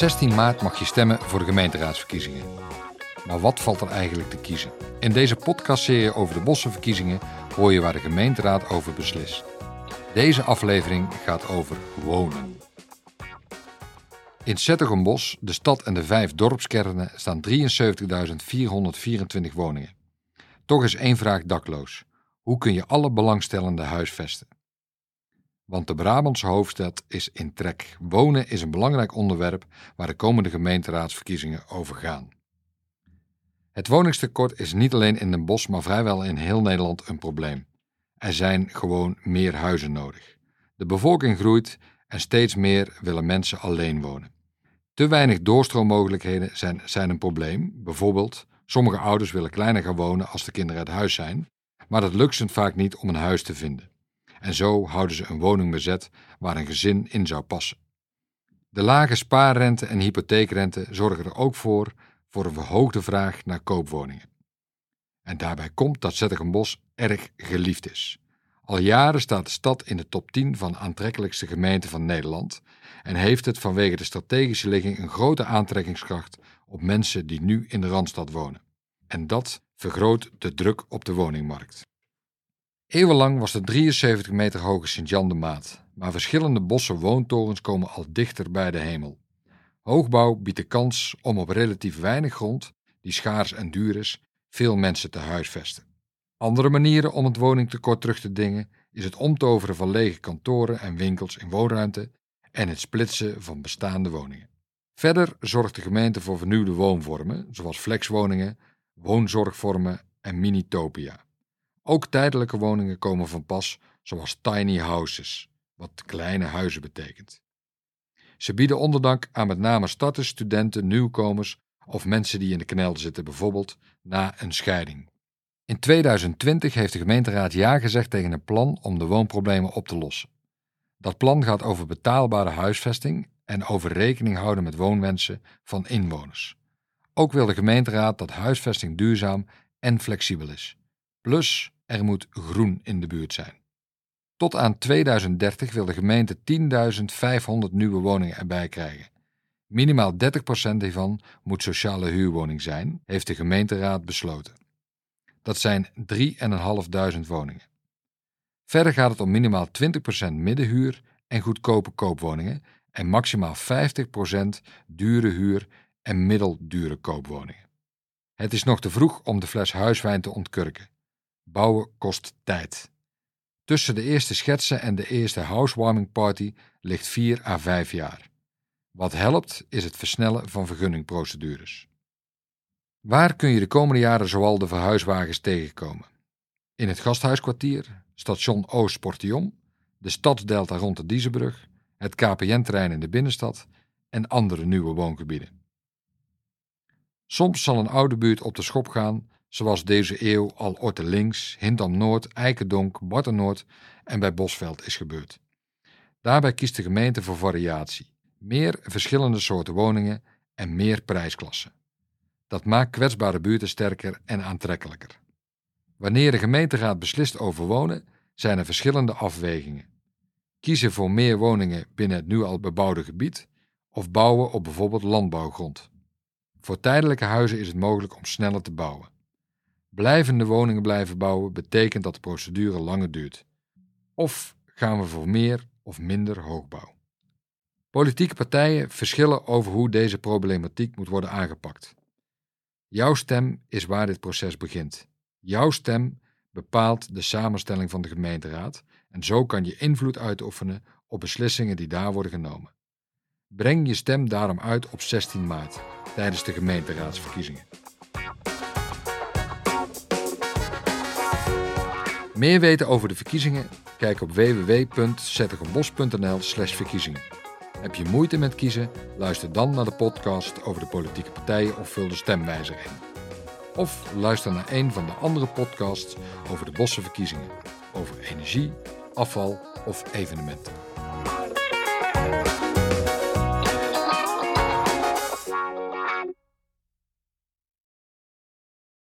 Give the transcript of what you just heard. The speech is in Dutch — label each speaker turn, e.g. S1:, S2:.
S1: 16 maart mag je stemmen voor de gemeenteraadsverkiezingen. Maar wat valt er eigenlijk te kiezen? In deze podcastserie over de Bossenverkiezingen hoor je waar de gemeenteraad over beslist. Deze aflevering gaat over wonen. In Zettergenbos, de stad en de vijf dorpskernen, staan 73.424 woningen. Toch is één vraag dakloos. Hoe kun je alle belangstellenden huisvesten? Want de Brabantse hoofdstad is in trek. Wonen is een belangrijk onderwerp waar de komende gemeenteraadsverkiezingen over gaan. Het woningstekort is niet alleen in Den Bosch, maar vrijwel in heel Nederland een probleem. Er zijn gewoon meer huizen nodig. De bevolking groeit en steeds meer willen mensen alleen wonen. Te weinig doorstroommogelijkheden zijn, zijn een probleem. Bijvoorbeeld, sommige ouders willen kleiner gaan wonen als de kinderen uit huis zijn, maar dat lukt ze vaak niet om een huis te vinden. En zo houden ze een woning bezet waar een gezin in zou passen. De lage spaarrente en hypotheekrente zorgen er ook voor voor een verhoogde vraag naar koopwoningen. En daarbij komt dat Zettergenbos erg geliefd is. Al jaren staat de stad in de top 10 van aantrekkelijkste gemeenten van Nederland en heeft het vanwege de strategische ligging een grote aantrekkingskracht op mensen die nu in de Randstad wonen. En dat vergroot de druk op de woningmarkt. Eeuwenlang was de 73 meter hoge Sint-Jan de Maat, maar verschillende bossen woontorens komen al dichter bij de hemel. Hoogbouw biedt de kans om op relatief weinig grond, die schaars en duur is, veel mensen te huisvesten. Andere manieren om het woningtekort terug te dingen is het omtoveren van lege kantoren en winkels in woonruimte en het splitsen van bestaande woningen. Verder zorgt de gemeente voor vernieuwde woonvormen, zoals flexwoningen, woonzorgvormen en minitopia. Ook tijdelijke woningen komen van pas, zoals tiny houses, wat kleine huizen betekent. Ze bieden onderdak aan met name starters, studenten, nieuwkomers of mensen die in de knel zitten, bijvoorbeeld na een scheiding. In 2020 heeft de gemeenteraad ja gezegd tegen een plan om de woonproblemen op te lossen. Dat plan gaat over betaalbare huisvesting en over rekening houden met woonwensen van inwoners. Ook wil de gemeenteraad dat huisvesting duurzaam en flexibel is. Plus, er moet groen in de buurt zijn. Tot aan 2030 wil de gemeente 10.500 nieuwe woningen erbij krijgen. Minimaal 30% hiervan moet sociale huurwoning zijn, heeft de gemeenteraad besloten. Dat zijn 3.500 woningen. Verder gaat het om minimaal 20% middenhuur en goedkope koopwoningen en maximaal 50% dure huur en middeldure koopwoningen. Het is nog te vroeg om de fles huiswijn te ontkurken. Bouwen kost tijd. Tussen de eerste schetsen en de eerste housewarming party ligt 4 à 5 jaar. Wat helpt is het versnellen van vergunningprocedures. Waar kun je de komende jaren zoal de verhuiswagens tegenkomen? In het gasthuiskwartier, station Oost Portion, de stadsdelta rond de Diezenbrug, het KPN-terrein in de binnenstad en andere nieuwe woongebieden. Soms zal een oude buurt op de schop gaan zoals deze eeuw al Orte Links, Hindam Noord, Eikendonk, Noord en bij Bosveld is gebeurd. Daarbij kiest de gemeente voor variatie, meer verschillende soorten woningen en meer prijsklassen. Dat maakt kwetsbare buurten sterker en aantrekkelijker. Wanneer de gemeenteraad beslist over wonen, zijn er verschillende afwegingen. Kiezen voor meer woningen binnen het nu al bebouwde gebied of bouwen op bijvoorbeeld landbouwgrond. Voor tijdelijke huizen is het mogelijk om sneller te bouwen. Blijvende woningen blijven bouwen betekent dat de procedure langer duurt. Of gaan we voor meer of minder hoogbouw? Politieke partijen verschillen over hoe deze problematiek moet worden aangepakt. Jouw stem is waar dit proces begint. Jouw stem bepaalt de samenstelling van de gemeenteraad en zo kan je invloed uitoefenen op beslissingen die daar worden genomen. Breng je stem daarom uit op 16 maart tijdens de gemeenteraadsverkiezingen. Meer weten over de verkiezingen? Kijk op www.zettergenbos.nl/slash verkiezingen. Heb je moeite met kiezen? Luister dan naar de podcast over de politieke partijen of vul de stemwijzer in. Of luister naar een van de andere podcasts over de Bosse verkiezingen, over energie, afval of evenementen.